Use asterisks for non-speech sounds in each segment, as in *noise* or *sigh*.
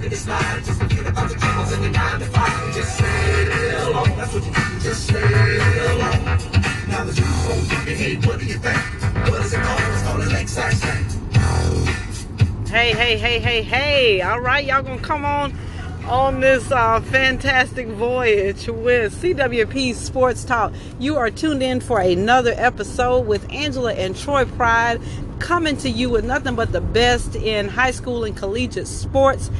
Let me slide. Just forget about the troubles and the nine to five. Just sail on. That's what you do. Just sail on. Now the two folks you behave. What do you think? What is it called? It's called a lakeside stank. Hey, hey, hey, hey, hey. All right, y'all gonna come on on this uh, fantastic voyage with CWP Sports Talk. You are tuned in for another episode with Angela and Troy Pride coming to you with nothing but the best in high school and collegiate sports.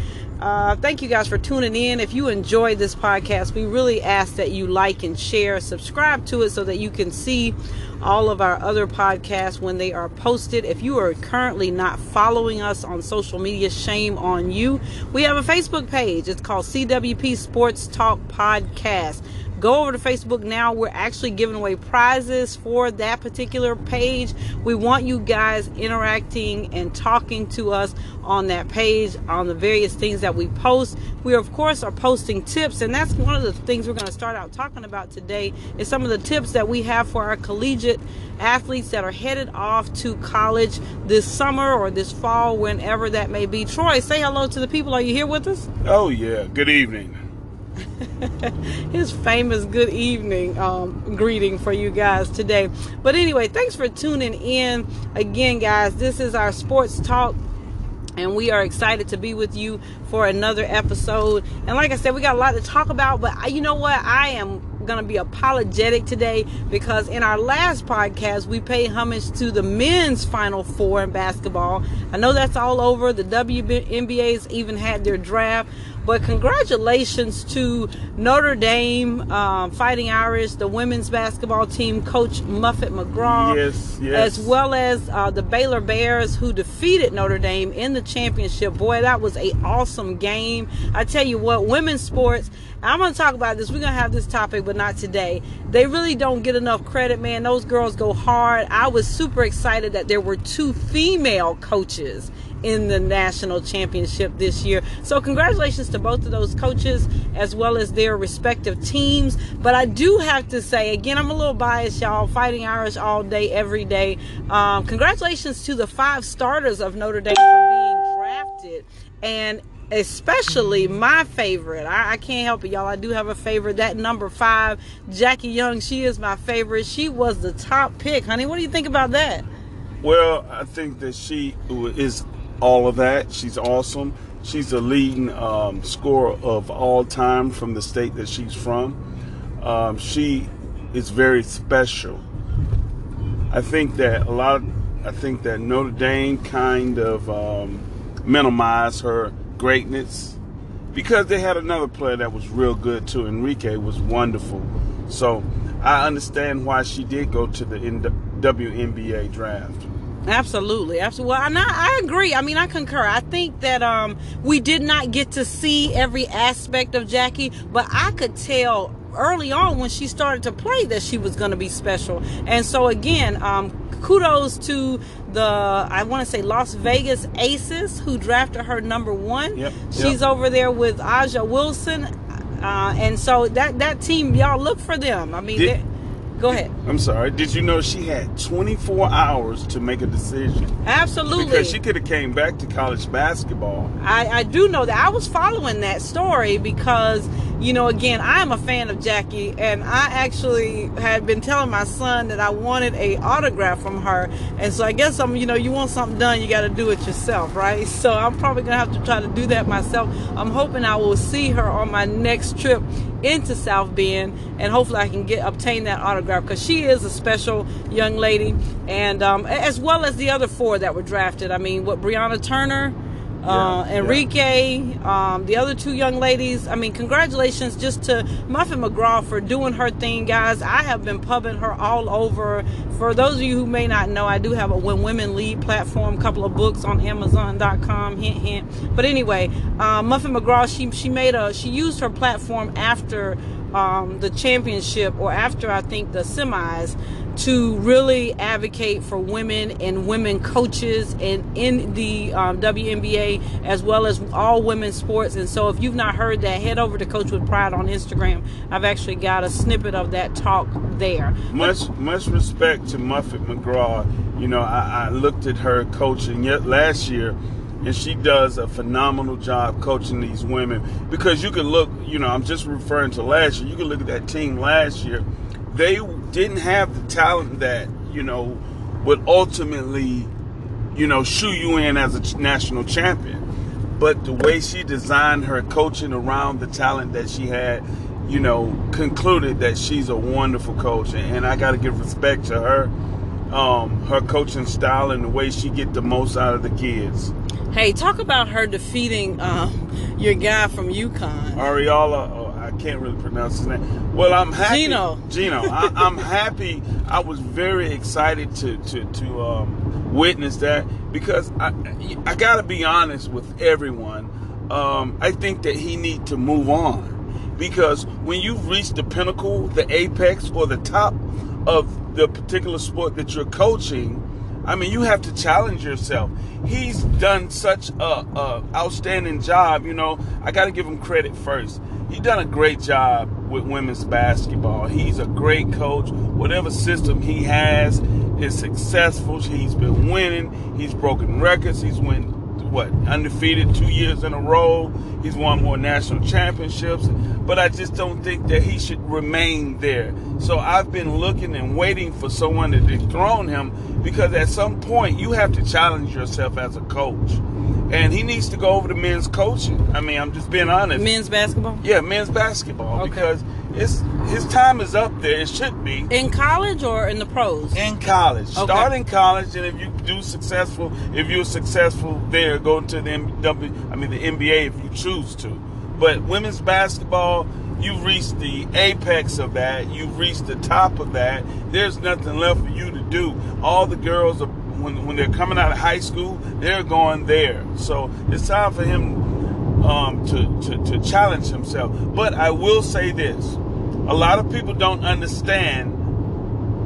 Uh, thank you guys for tuning in. If you enjoyed this podcast, we really ask that you like and share, subscribe to it so that you can see all of our other podcasts when they are posted. If you are currently not following us on social media, shame on you. We have a Facebook page. It's called CWP Sports Talk Podcast go over to Facebook now. We're actually giving away prizes for that particular page. We want you guys interacting and talking to us on that page on the various things that we post. We of course are posting tips and that's one of the things we're going to start out talking about today is some of the tips that we have for our collegiate athletes that are headed off to college this summer or this fall whenever that may be. Troy, say hello to the people. Are you here with us? Oh yeah. Good evening. *laughs* his famous good evening um, greeting for you guys today. But anyway, thanks for tuning in again, guys. This is our sports talk. And we are excited to be with you for another episode. And like I said, we got a lot to talk about, but you know what? I am going to be apologetic today because in our last podcast, we paid homage to the men's Final Four in basketball. I know that's all over. The WNBA's even had their draft. But congratulations to Notre Dame um, Fighting Irish, the women's basketball team, Coach Muffet McGraw, yes, yes. as well as uh, the Baylor Bears, who defeated Notre Dame in the championship. Boy, that was a awesome game. I tell you what, women's sports. I'm going to talk about this. We're going to have this topic, but not today. They really don't get enough credit, man. Those girls go hard. I was super excited that there were two female coaches in the national championship this year. So, congratulations to both of those coaches as well as their respective teams. But I do have to say, again, I'm a little biased, y'all. Fighting Irish all day, every day. Um, congratulations to the five starters of Notre Dame for being drafted. And especially my favorite. I, I, can't help it, y'all. I do have a favorite. That number five, Jackie Young, she is my favorite. She was the top pick, honey. What do you think about that? Well, I think that she is all of that. She's awesome. She's the leading um, scorer of all time from the state that she's from. Um, she is very special. I think that a lot. Of, I think that Notre Dame kind of um, minimized her greatness because they had another player that was real good too. Arike was wonderful. So I understand why she did go to the WNBA draft. Absolutely, absolutely. Well, and I, I, agree. I mean, I concur. I think that um, we did not get to see every aspect of Jackie, but I could tell early on when she started to play that she was going to be special. And so again, um, kudos to the I want to say Las Vegas Aces who drafted her number one. Yep, She's yep. over there with A'ja Wilson, uh, and so that that team, y'all look for them. I mean. Did, Go ahead. I'm sorry. Did you know she had 24 hours to make a decision? Absolutely. Because she could have came back to college basketball. I, I do know that. I was following that story because, you know, again, I am a fan of Jackie, and I actually had been telling my son that I wanted a autograph from her, and so I guess I'm, you know, you want something done, you got to do it yourself, right? *laughs* So I'm probably gonna have to try to do that myself. I'm hoping I will see her on my next trip into South Bend, and hopefully I can get obtain that autograph because she is a special young lady, and um, as well as the other four that were drafted. I mean, what Brianna Turner. Uh, yeah, Arike, yeah. Um, the other two young ladies. I mean, congratulations just to Muffet McGraw for doing her thing, guys. I have been pubbing her all over. For those of you who may not know, I do have a When Women Lead platform, couple of books on Amazon.com. Hint, hint. But anyway, uh, Muffet McGraw, she she made a she used her platform after um, the championship or after I think the semis to really advocate for women and women coaches and in the um, WNBA as well as all women's sports. And so, if you've not heard that, head over to Coach with Pride on Instagram. I've actually got a snippet of that talk there. Much much respect to Muffet McGraw. You know, I, I looked at her coaching yet last year and she does a phenomenal job coaching these women. Because you can look, you know, I'm just referring to last year. You can look at that team last year. They didn't have the talent that you know would ultimately, you know, shoe you in as a national champion. But the way she designed her coaching around the talent that she had, you know, concluded that she's a wonderful coach, and, I got to give respect to her, um, her coaching style, and the way she get the most out of the kids. Hey, talk about her defeating um, your guy from UConn. Ariola, oh, I can't really pronounce his name. Well, I'm happy. Gino. Gino. I, I'm happy. I was very excited to to to um, witness that because I I got to be honest with everyone. Um, I think that he need to move on because when you've reached the pinnacle, the apex, or the top of the particular sport that you're coaching. I mean, you have to challenge yourself. He's done such a, a outstanding job. You know, I got to give him credit first. He's done a great job with women's basketball. He's a great coach. Whatever system he has is successful. He's been winning. He's broken records. He's won what undefeated two years in a row. He's won more national championships. But I just don't think that he should remain there. So I've been looking and waiting for someone to dethrone him because at some point you have to challenge yourself as a coach. And he needs to go over to men's coaching. I mean, I'm just being honest. Men's basketball? Yeah, men's basketball Okay. because it's his time is up there. It should be In college or in the pros? in college. Okay. Start in college, and if you do successful, if you're successful there, go to the MW, I mean the NBA if you choose to. But women's basketball, you've reached the apex of that. You've reached the top of that. There's nothing left for you to do. All the girls are when when they're coming out of high school, they're going there. So it's time for him um, to, to to challenge himself. But I will say this: a lot of people don't understand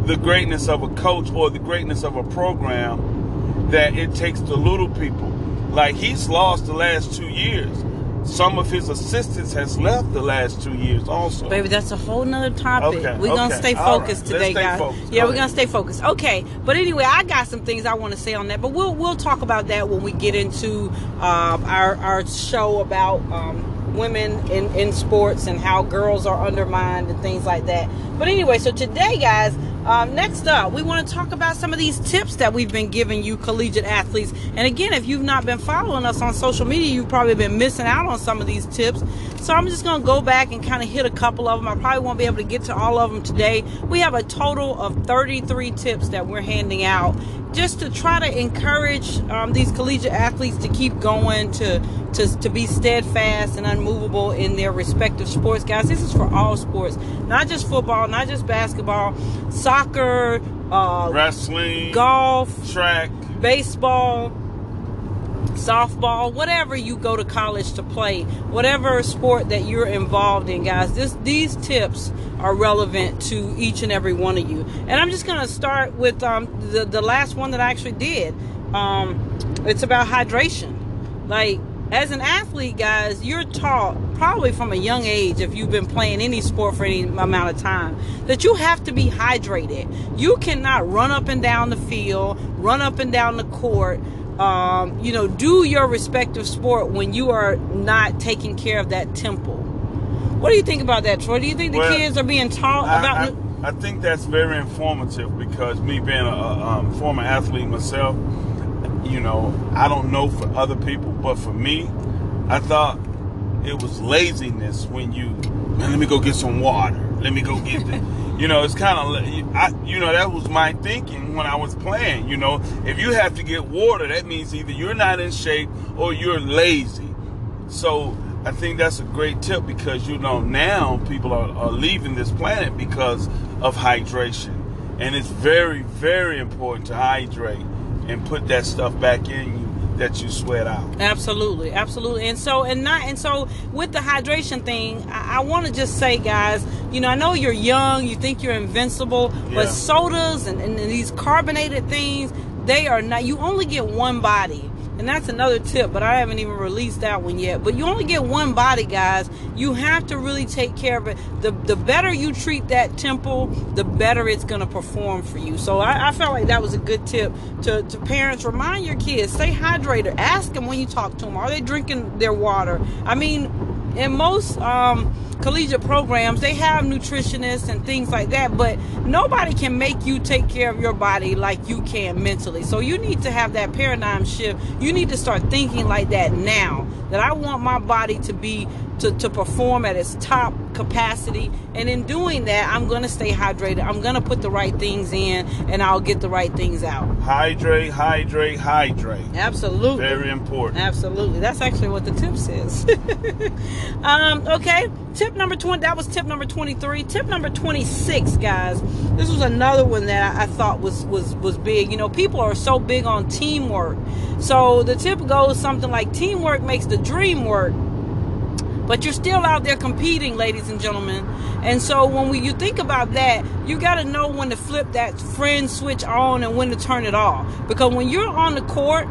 the greatness of a coach or the greatness of a program that it takes the little people. Like he's lost the last two years. Some of his assistants has left the last two years also. Baby, that's a whole nother topic. Okay, we're gonna stay focused right. Today, stay guys. focused. Yeah, we're gonna stay focused. Okay, but anyway, I got some things I want to say on that, but we'll we'll talk about that when we get into uh, our our show about um, women in in sports and how girls are undermined and things like that. But anyway, so today, guys. Um, next up, we want to talk about some of these tips that we've been giving you, collegiate athletes. And again, if you've not been following us on social media, you've probably been missing out on some of these tips. So I'm just going to go back and kind of hit a couple of them. I probably won't be able to get to all of them today. We have a total of 33 tips that we're handing out just to try to encourage um, these collegiate athletes to keep going, to, to, to be steadfast and unmovable in their respective sports. Guys, this is for all sports, not just football, not just basketball, soccer, uh, Wrestling, golf, track, baseball, softball, whatever you go to college to play, whatever sport that you're involved in, guys, this these tips are relevant to each and every one of you. And I'm just gonna start with um, the the last one that I actually did. Um, it's about hydration. Like as an athlete, guys, you're taught probably from a young age, if you've been playing any sport for any amount of time, that you have to be hydrated. You cannot run up and down the field, run up and down the court, um, you know, do your respective sport when you are not taking care of that temple. What do you think about that, Troy? Do you think the Well, kids are being taught about? I, I, I think that's very informative because me being a, a um, former athlete myself, you know, I don't know for other people, but for me, I thought it was laziness when you, man, let me go get some water. Let me go get the, *laughs* you know, it's kind of, I, you know, that was my thinking when I was playing. You know, if you have to get water, that means either you're not in shape or you're lazy. So I think that's a great tip because you know now people are, are leaving this planet because of hydration. And it's very, very important to hydrate and put that stuff back in you that you sweat out. Absolutely, absolutely. And so and not and so with the hydration thing, I, I want to just say, guys, you know, I know you're young, you think you're invincible, but sodas and, and these carbonated things, they are not. You only get one body. And that's another tip, but I haven't even released that one yet. But you only get one body, guys. You have to really take care of it. The the better you treat that temple, the better it's gonna perform for you. So I, I felt like that was a good tip to, to parents. Remind your kids, stay hydrated. Ask them when you talk to them, are they drinking their water? I mean, in most um, collegiate programs, they have nutritionists and things like that, but nobody can make you take care of your body like you can mentally. So you need to have that paradigm shift. You need to start thinking like that now. That I want my body to be to, to perform at its top capacity. And in doing that, I'm going to stay hydrated. I'm going to put the right things in and I'll get the right things out. Hydrate, hydrate, hydrate. Absolutely. Very important. Absolutely. That's actually what the tip says. *laughs* um, okay. Tip number 20. That was tip number 23. Tip number 26, guys. This was another one that I, I thought was, was, was big. You know, people are so big on teamwork. So the tip goes something like teamwork makes the dream work but you're still out there competing, ladies and gentlemen. And so when we, you think about that, you got to know when to flip that friend switch on and when to turn it off. Because when you're on the court,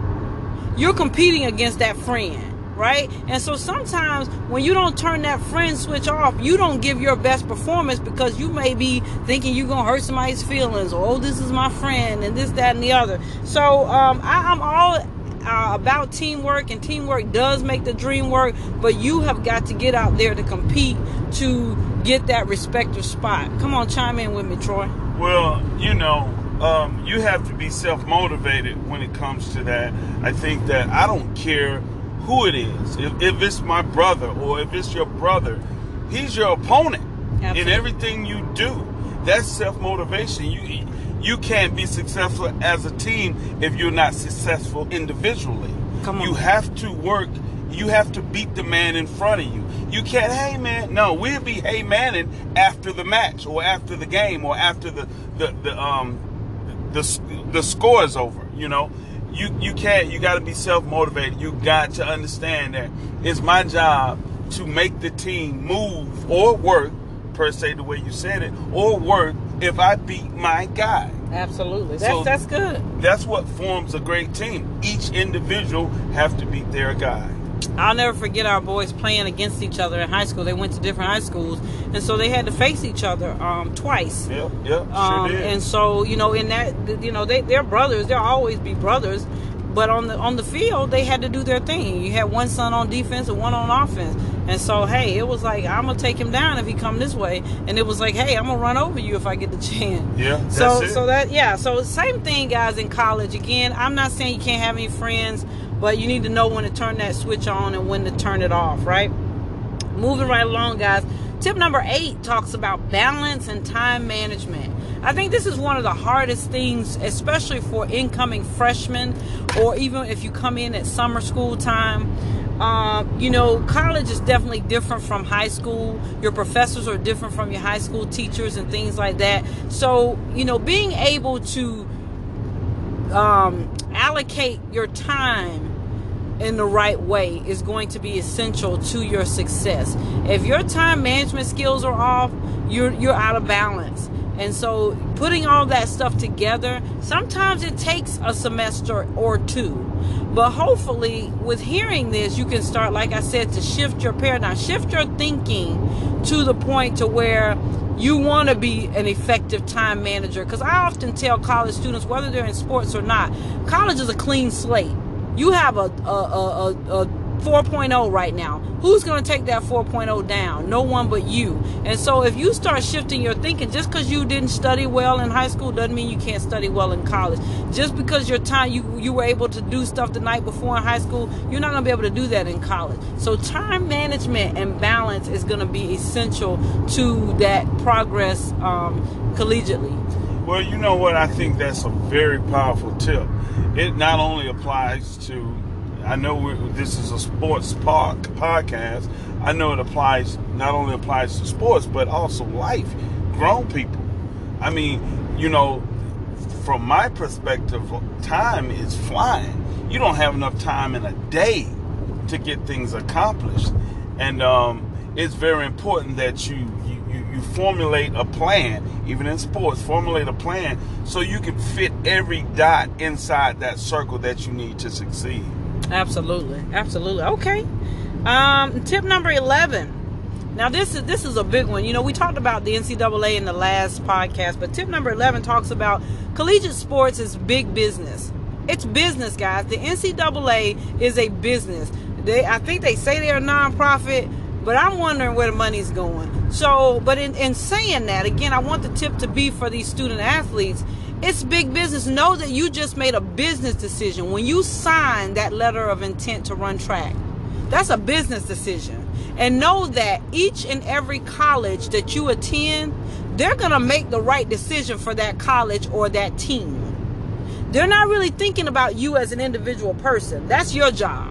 you're competing against that friend right? And so sometimes when you don't turn that friend switch off, you don't give your best performance because you may be thinking you're gonna hurt somebody's feelings, oh, this is my friend, and this, that, and the other. So um, I, I'm all uh, about teamwork, and teamwork does make the dream work. But you have got to get out there to compete to get that respective spot. Come on, chime in with me, Troy. Well, you know, um, you have to be self motivated when it comes to that. I think that I don't care who it is. If, if it's my brother or if it's your brother, he's your opponent Absolutely. in everything you do. That's self motivation. You you can't be successful as a team if you're not successful individually. Come on. You have to work. You have to beat the man in front of you. You can't, hey man. No, we'll be hey manning after the match or after the game or after the the, the um the the score is over. You know, you you can't. You got to be self motivated. You got to understand that it's my job to make the team move or work per se the way you said it or work if I beat my guy. Absolutely. That's so that's good. That's what forms a great team. Each individual have to beat their guy. I'll never forget our boys playing against each other in high school. They went to different high schools, and so they had to face each other um, twice. Yep, yep, sure um, did. And so you know, in that, you know, they they're brothers. They'll always be brothers. But on the on the field, they had to do their thing. You had one son on defense and one on offense. And so, hey, it was like I'm gonna take him down if he come this way, and it was like, hey, I'm gonna run over you if I get the *laughs* chance. Yeah. So, it. so that yeah, so same thing, guys. In college, again, I'm not saying you can't have any friends, but you need to know when to turn that switch on and when to turn it off, right? Moving right along, guys. Tip number eight talks about balance and time management. I think this is one of the hardest things, especially for incoming freshmen, or even if you come in at summer school time. Um, you know, college is definitely different from high school. Your professors are different from your high school teachers and things like that. So, you know, being able to um, allocate your time in the right way is going to be essential to your success. If your time management skills are off, you're you're out of balance. And so putting all that stuff together, sometimes it takes a semester or two. But hopefully, with hearing this, you can start, like I said, to shift your paradigm, shift your thinking to the point to where you want to be an effective time manager. Because I often tell college students, whether they're in sports or not, college is a clean slate. You have a, a, a, a 4.0 right now. Who's going to take that 4.0 down? No one but you. And so if you start shifting your thinking, just because you didn't study well in high school doesn't mean you can't study well in college. Just because your time you you were able to do stuff the night before in high school, you're not going to be able to do that in college. So time management and balance is going to be essential to that progress um, collegially. Well, you know what? I think that's a very powerful tip. It not only applies to I know this is a sports park podcast. I know it applies not only applies to sports but also life, grown people. I mean, you know, from my perspective, time is flying. You don't have enough time in a day to get things accomplished, and um, it's very important that you, you you formulate a plan, even in sports, formulate a plan so you can fit every dot inside that circle that you need to succeed. Absolutely, absolutely. Okay. Um, tip number eleven. Now this is this is a big one. You know, we talked about the NCAA in the last podcast, but tip number eleven talks about collegiate sports is big business. It's business, guys. The NCAA is a business. They, I think they say they're a nonprofit, but I'm wondering where the money's going. So, but in, in saying that, again, I want the tip to be for these student athletes. It's big business. Know that you just made a business decision when you signed that letter of intent to run track. That's a business decision. And know that each and every college that you attend, they're going to make the right decision for that college or that team. They're not really thinking about you as an individual person. That's your job.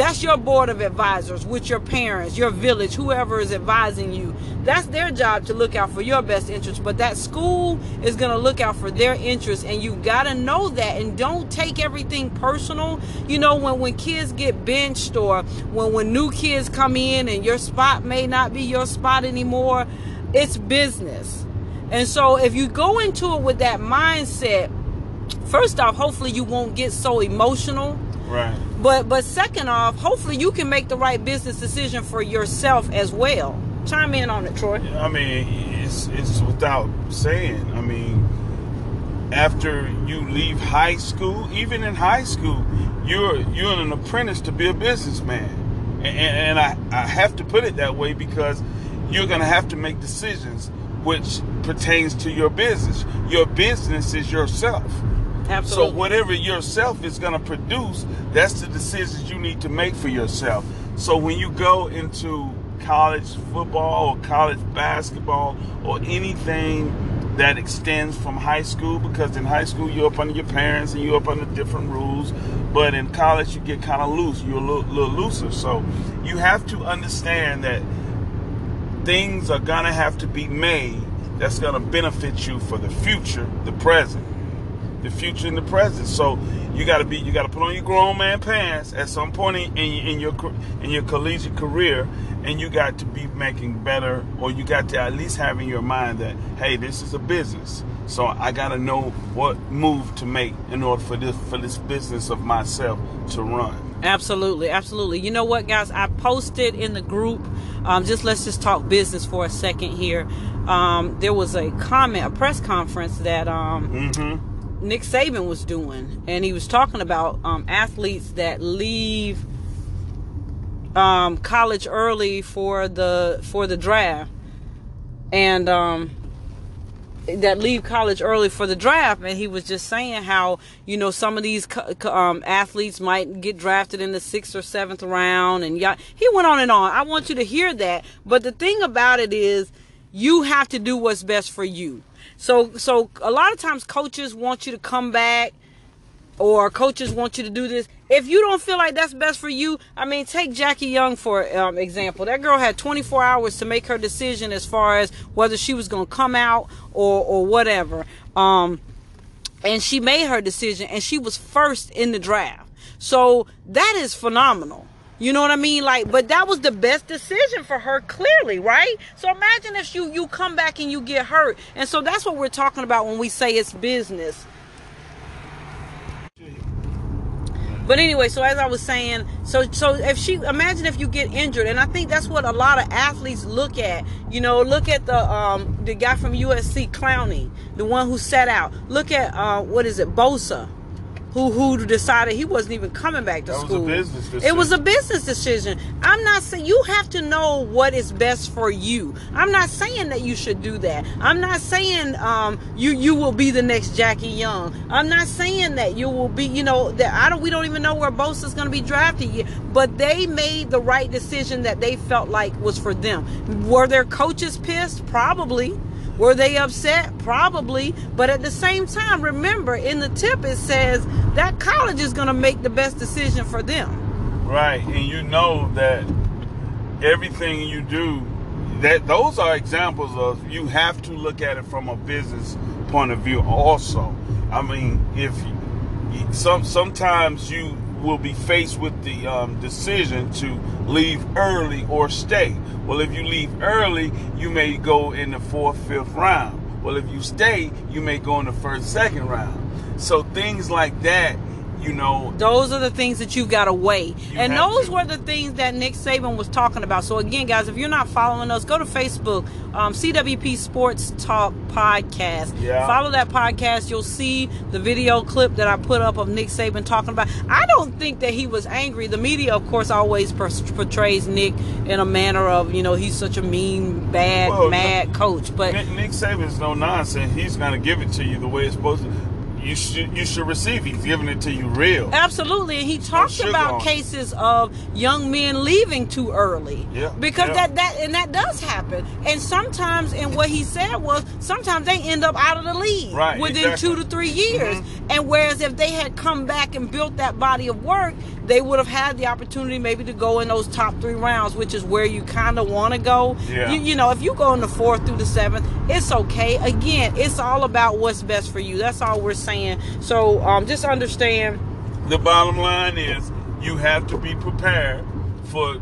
That's your board of advisors with your parents, your village, whoever is advising you. That's their job to look out for your best interest. But that school is going to look out for their interest. And you got to know that. And don't take everything personal. You know, when, when kids get benched or when, when new kids come in and your spot may not be your spot anymore, it's business. And so if you go into it with that mindset, first off, hopefully you won't get so emotional Right. but but second off, hopefully you can make the right business decision for yourself as well. Chime in on it, Troy. I mean, it's it's without saying. I mean, after you leave high school, even in high school, you're you're an apprentice to be a businessman, and, and I I have to put it that way because you're gonna have to make decisions which pertains to your business. Your business is yourself. Absolutely. So whatever yourself is going to produce, that's the decisions you need to make for yourself. So when you go into college football or college basketball or anything that extends from high school, because in high school you're up under your parents and you're up under different rules, but in college you get kind of loose. You're a little, little looser. So you have to understand that things are going to have to be made that's going to benefit you for the future, the present the future and the present. So you got to be, you got to put on your grown man pants at some point in, in, in your in your collegiate career, and you got to be making better, or you got to at least have in your mind that hey, this is a business. So I got to know what move to make in order for this for this business of myself to run. Absolutely, absolutely. You know what, guys? I posted in the group. Um, just let's just talk business for a second here. Um, there was a comment, a press conference that um, Mm-hmm. Nick Saban was doing, and he was talking about um, athletes that leave um, college early for the for the draft, and um, that leave college early for the draft. And he was just saying how you know some of these um, athletes might get drafted in the sixth or seventh round, and yeah, he went on and on. I want you to hear that, but the thing about it is, you have to do what's best for you. So so a lot of times coaches want you to come back or coaches want you to do this. If you don't feel like that's best for you, I mean, take Jackie Young for um, example. That girl had 24 hours to make her decision as far as whether she was going to come out or or whatever. Um, and she made her decision, and she was first in the draft. So that is phenomenal. You know what I mean? Like, but that was the best decision for her, clearly, right? So imagine if you you come back and you get hurt, and so that's what we're talking about when we say it's business. But anyway, so as I was saying, so so if she imagine if you get injured, and I think that's what a lot of athletes look at. You know, look at the um the guy from USC, Clowney, the one who sat out. Look at uh what is it, Bosa, who who decided he wasn't even coming back to That was school. business It was a business decision. I'm not saying you have to know what is best for you. I'm not saying that you should do that. I'm not saying um you you will be the next Jackie Young. I'm not saying that you will be, you know, that I don't we don't even know where Bosa's going to be drafted yet, but they made the right decision that they felt like was for them. Were their coaches pissed? Probably. Were they upset? Probably. But at the same time, remember in the tip it says that college is going to make the best decision for them. Right, and you know that everything you do, that those are examples of you have to look at it from a business point of view. Also, I mean, if you, some sometimes you will be faced with the um, decision to leave early or stay. Well, if you leave early, you may go in the fourth, fifth round. Well, if you stay, you may go in the first, second round. So things like that, you know, Those are the things that you've got to weigh. and those to. were the things that Nick Saban was talking about. So, again, guys, if you're not following us, go to Facebook, um, CWP Sports Talk Podcast. Yeah. Follow that podcast. You'll see the video clip that I put up of Nick Saban talking about. I don't think that he was angry. The media, of course, always portrays Nick in a manner of, you know, he's such a mean, bad, Well, mad coach. But Nick, Nick Saban's no nonsense. He's gonna give it to you the way it's supposed to. You should you should receive. He's giving it to you real. Absolutely, and he talked about cases of young men leaving too early. Yeah, because yeah. that that and that does happen. And sometimes, and what he said was, sometimes they end up out of the league Right, within exactly. two to three years. Mhm. And whereas if they had come back and built that body of work, they would have had the opportunity maybe to go in those top three rounds, which is where you kind of want to go. Yeah. You, you know, if you go in the fourth through the seventh, it's okay. Again, it's all about what's best for you. That's all we're saying. So um, just understand. The bottom line is you have to be prepared for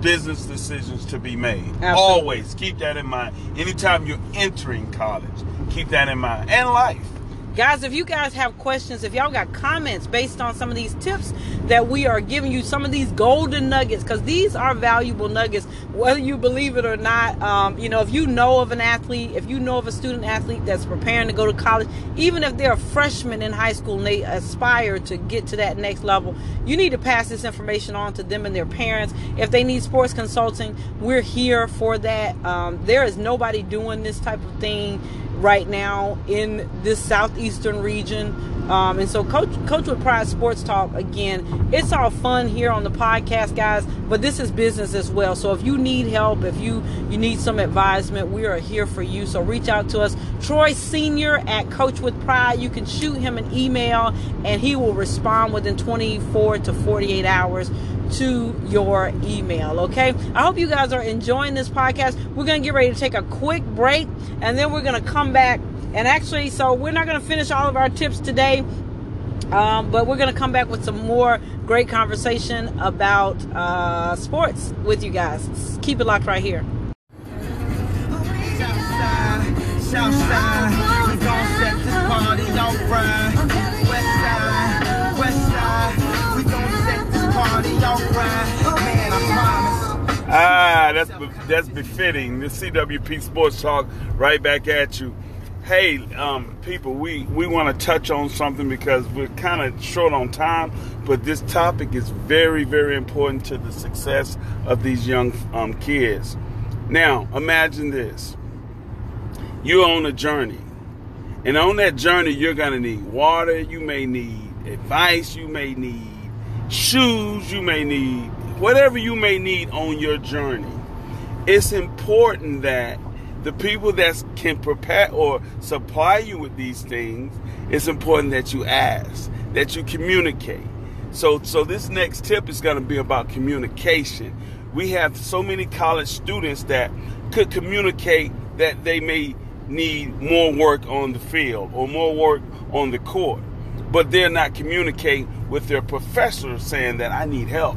business decisions to be made. Absolutely. Always keep that in mind. Anytime you're entering college, keep that in mind. And life. Guys, if you guys have questions, if y'all got comments based on some of these tips that we are giving you, some of these golden nuggets, because these are valuable nuggets, whether you believe it or not. Um, you know, if you know of an athlete, if you know of a student athlete that's preparing to go to college, even if they're a freshman in high school and they aspire to get to that next level, you need to pass this information on to them and their parents. If they need sports consulting, we're here for that. Um, there is nobody doing this type of thing right now in this southeastern region. Um, and so, Coach Coach with Pride Sports Talk again. It's all fun here on the podcast, guys, but this is business as well. So if you need help, if you you need some advisement, we are here for you. So reach out to us, Troy Senior at Coach with Pride. You can shoot him an email, and he will respond within 24 to 48 hours to your email. Okay. I hope you guys are enjoying this podcast. We're gonna get ready to take a quick break, and then we're gonna come back. And actually, so we're not gonna finish all of our tips today. Um, but we're going to come back with some more great conversation about uh, sports with you guys. Keep it locked right here. We gon' set this party off right. Ah, that's that's befitting. The CWP Sports Talk right back at you. Hey, um, people, we, we want to touch on something because we're kind of short on time, but this topic is very, very important to the success of these young um, kids. Now, imagine this you're on a journey, and on that journey, you're going to need water, you may need advice, you may need shoes, you may need whatever you may need on your journey. It's important that the people that can prepare or supply you with these things, it's important that you ask, that you communicate. So, so this next tip is going to be about communication. We have so many college students that could communicate that they may need more work on the field or more work on the court, but they're not communicating with their professors saying that I need help.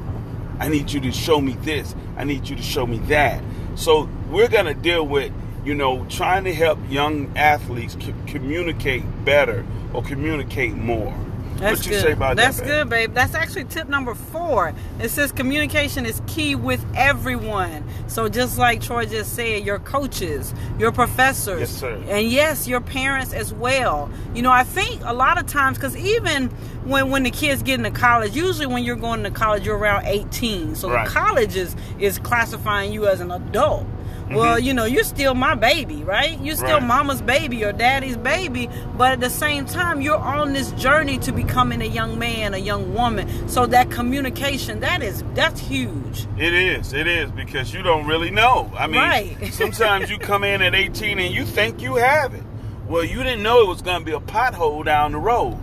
I need you to show me this. I need you to show me that. So we're going to deal with, you know, trying to help young athletes c- communicate better or communicate more. That's what you good. say about That's that? good, babe. That's actually tip number four. It says communication is key with everyone. So just like Troy just said, your coaches, your professors, Yes, sir. and yes, your parents as well. You know, I think a lot of times, because even when when the kids get into college, usually when you're going to college, you're around 18. So Right. the college is is classifying you as an adult. Well, you know, you're still my baby, right? You're still Mm-hmm. Right. mama's baby or daddy's baby, but at the same time, you're on this journey to becoming a young man, a young woman. So that communication, that is that's huge. It is. It is because you don't really know. I mean, Right. *laughs* sometimes you come in at 18 and you think you have it. Well, you didn't know it was going to be a pothole down the road.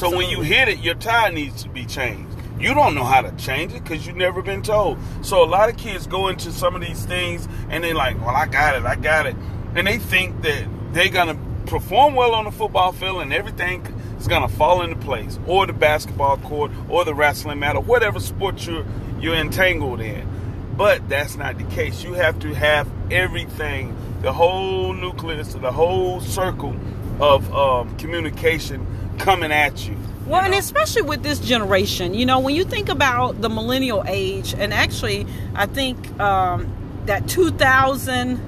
So when you hit it, your tire needs to be changed. You don't know how to change it because you've never been told. So a lot of kids go into some of these things and they're like, "Well, I got it, I got it," and they think that they're gonna perform well on the football field and everything is gonna fall into place, or the basketball court, or the wrestling mat, or whatever sport you're you're entangled in. But that's not the case. You have to have everything, the whole nucleus, the whole circle of um, communication coming at you. Well, and know? especially with this generation, you know, when you think about the millennial age, and actually, I think um, that 2000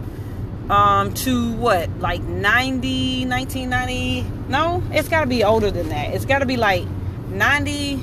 um, to what, like 90, 1990? No, it's got to be older than that. It's got to be like 90.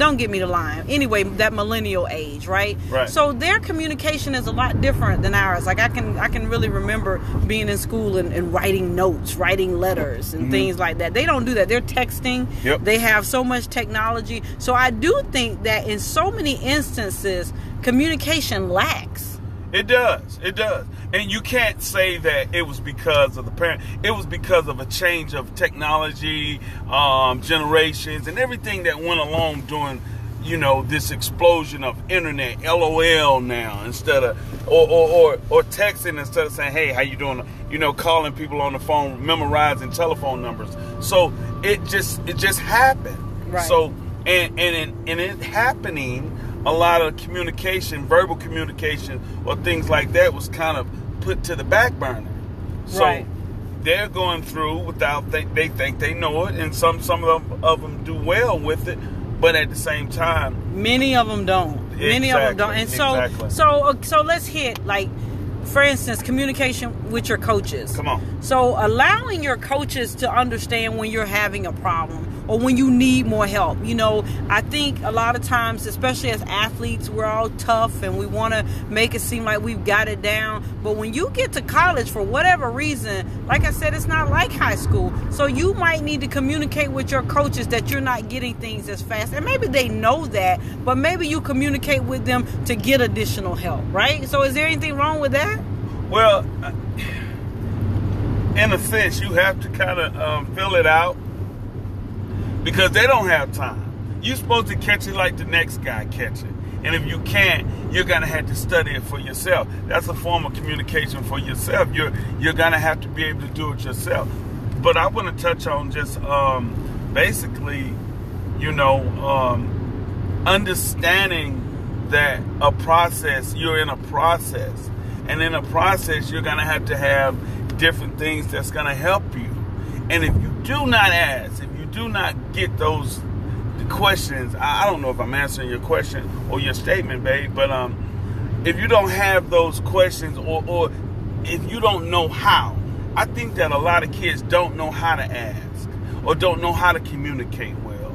Don't get me to lie. Anyway, that millennial age, right? Right. So their communication is a lot different than ours. Like I can, I can really remember being in school and, and writing notes, writing letters, and things like that. They don't do that. They're texting. Mm-hmm. Yep. They have so much technology. So I do think that in so many instances, communication lacks. It does. It does. And you can't say that it was because of the parent. It was because of a change of technology, um, generations, and everything that went along during, you know, this explosion of internet. LOL now instead of or or, or, or texting instead of saying, "Hey, how you doing?" You know, calling people on the phone, memorizing telephone numbers. So it just it just happened. Right. So and and and it happening a lot of communication verbal communication or things like that was kind of put to the back burner so Right. they're going through without they, they think they know it and some some of them, of them do well with it but at the same time Many of them don't. Many of them don't. And so, exactly. so, uh, so let's hit like, for instance, communication with your coaches. come on So allowing your coaches to understand when you're having a problem or when you need more help. You know, I think a lot of times, especially as athletes, we're all tough and we want to make it seem like we've got it down. But when you get to college for whatever reason, like I said, it's not like high school. So you might need to communicate with your coaches that you're not getting things as fast. And maybe they know that, but maybe you communicate with them to get additional help, right? So is there anything wrong with that? well uh, in a sense you have to kind of um, fill it out because they don't have time. You're supposed to catch it like the next guy catch it. And if you can't you're gonna have to study it for yourself. That's a form of communication for yourself. You're you're gonna have to be able to do it yourself. But i want to touch on just um, basically you know um, understanding that a process you're in a process. And in a process you're gonna have to have different things that's gonna help you. And if you do not ask do not get those questions. I, I don't know if i'm answering your question or your statement babe but um if you don't have those questions or or if you don't know how i think that a lot of kids don't know how to ask or don't know how to communicate well.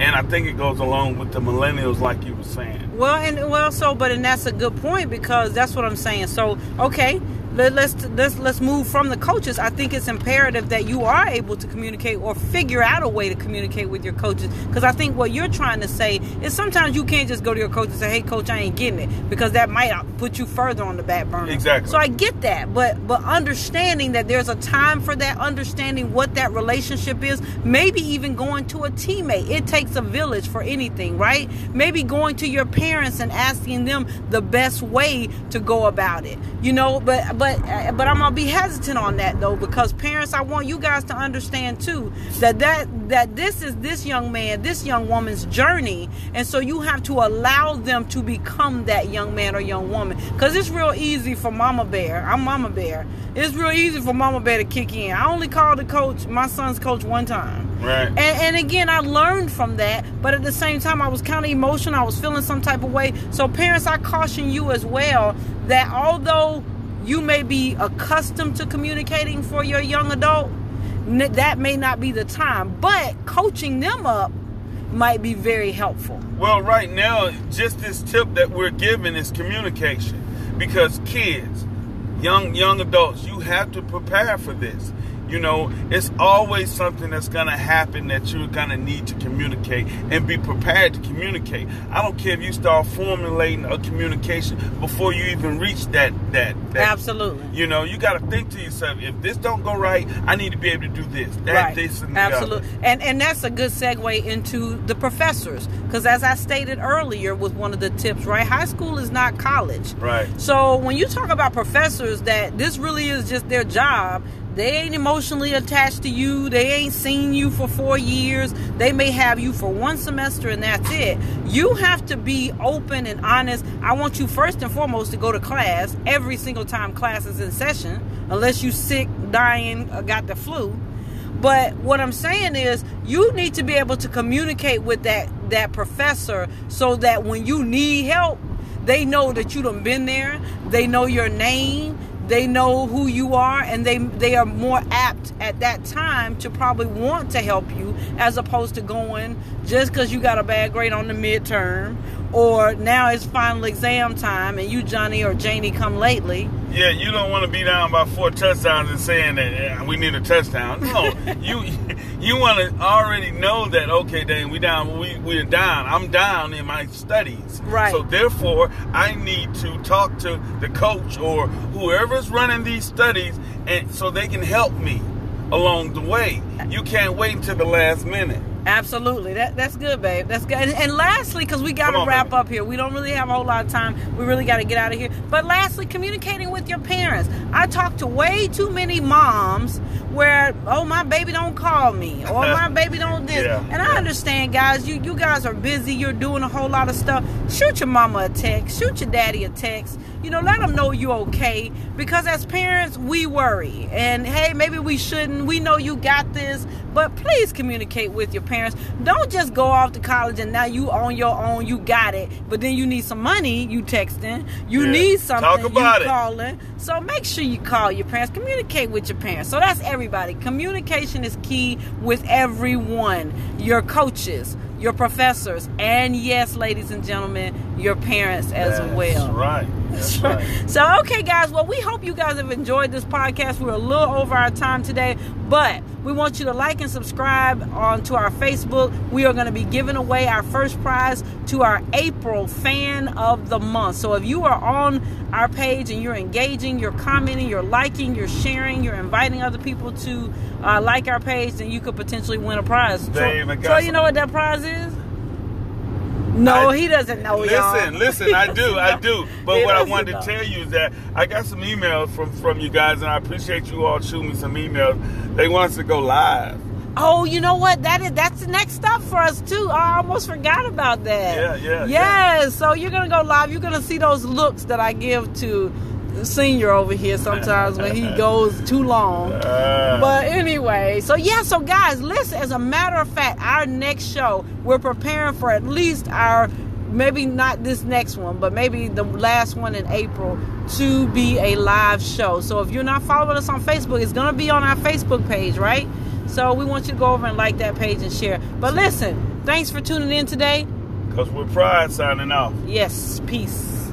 And i think it goes along with the millennials like you were saying. Well, and well, so but and that's a good point because that's what I'm saying. So, okay, let, let's let's let's move from the coaches. I think it's imperative that you are able to communicate or figure out a way to communicate with your coaches because I think what you're trying to say is sometimes you can't just go to your coach and say, "Hey, coach, I ain't getting it," because that might put you further on the back burner. Exactly. So I get that, but but understanding that there's a time for that, understanding what that relationship is, maybe even going to a teammate. It takes a village for anything, right? Maybe going to your parents and asking them the best way to go about it. You know, but but Uh, but I'm gonna be hesitant on that though because parents, I want you guys to understand too that that that this is this young man, this young woman's journey, and so you have to allow them to become that young man or young woman because it's real easy for Mama Bear. I'm Mama Bear. It's real easy for Mama Bear to kick in. I only called the coach, my son's coach, one time. right And, and again, I learned from that, but at the same time, I was kind of emotional. I was feeling some type of way. So, parents, I caution you as well that although you may be accustomed to communicating for your young adult, that may not be the time. But coaching them up might be very helpful. Well, right now, just this tip that we're giving is communication, because kids, young young adults, you have to prepare for this. You know, it's always something that's going to happen that you're going to need to communicate and be prepared to communicate. I don't care if you start formulating a communication before you even reach that that, that Absolutely. You know, you got to think to yourself, if this don't go right, I need to be able to do this, that, right. this, and the other. Absolutely. And and that's a good segue into the professors because as I stated earlier with one of the tips, right? High school is not college. Right. So when you talk about professors that this really is just their job, they ain't emotionally attached to you. They ain't seen you for 4 years. They may have you for one semester and that's it. You have to be open and honest. I want you first and foremost to go to class every single time class is in session, unless you sick, dying, got the flu. But what I'm saying is you need to be able to communicate with that that professor so that when you need help, they know that you done been there, they know your name, they know who you are and they they are more apt at that time to probably want to help you as opposed to going just because you got a bad grade on the midterm or now it's final exam time and you johnny or janie come lately Yeah, you don't want to be down by four touchdowns and saying that eh, we need a touchdown. No, *laughs* you you want to already know that okay, Dane, we down, we we're down. I'm down in my studies. Right. So therefore, I need to talk to the coach or whoever's running these studies, and so they can help me along the way. You can't wait until the last minute. Absolutely. That that's good, babe. That's good. And, and lastly, because we got to wrap baby. up here, we don't really have a whole lot of time. We really got to get out of here. But lastly, communicating with your parents. I talk to way too many moms where, oh, my baby don't call me, or *laughs* my baby don't this. Yeah. And I understand, guys. You you guys are busy. You're doing a whole lot of stuff. Shoot your mama a text. Shoot your daddy a text. You know, let them know you're okay. Because as parents, we worry. And hey, maybe we shouldn't. We know you got this, but please communicate with your parents. Don't just go off to college and now you on your own. You got it, but then you need some money. You texting. You Yeah. need something. Talk about you it. calling. So make sure you call your parents. Communicate with your parents. So that's everybody. Communication is key with everyone. Your coaches, your professors, and yes, ladies and gentlemen, your parents as That's well. Right. That's *laughs* right. So, okay, guys, well, we hope you guys have enjoyed this podcast. We're a little over our time today, but we want you to like and subscribe onto our Facebook. We are going to be giving away our first prize to our April fan of the month. So, if you are on our page and you're engaging, you're commenting, you're liking, you're sharing, you're inviting other people to uh, like our page, then you could potentially win a prize. Dave, I so, so you know what that prize is? No, I- he doesn't know, y'all. Listen, listen, I do, I do. *laughs* But what I wanted know. to tell you is that I got some emails from from you guys, and I appreciate you all shooting me some emails. They want us to go live. Oh, you know what? That is that's the next step for us too. I almost forgot about that. Yeah, yeah, Yes. So you're gonna go live. You're gonna see those looks that I give to senior over here sometimes when he *laughs* goes too long. Uh, But anyway, so yeah, so guys, listen, as a matter of fact, our next show, we're preparing for at least our maybe not this next one, but maybe the last one in April to be a live show. So if you're not following us on Facebook, it's gonna be on our Facebook page, right? So we want you to go over and like that page and share. But listen, thanks for tuning in today. Cause we're pride signing off. Yes, peace.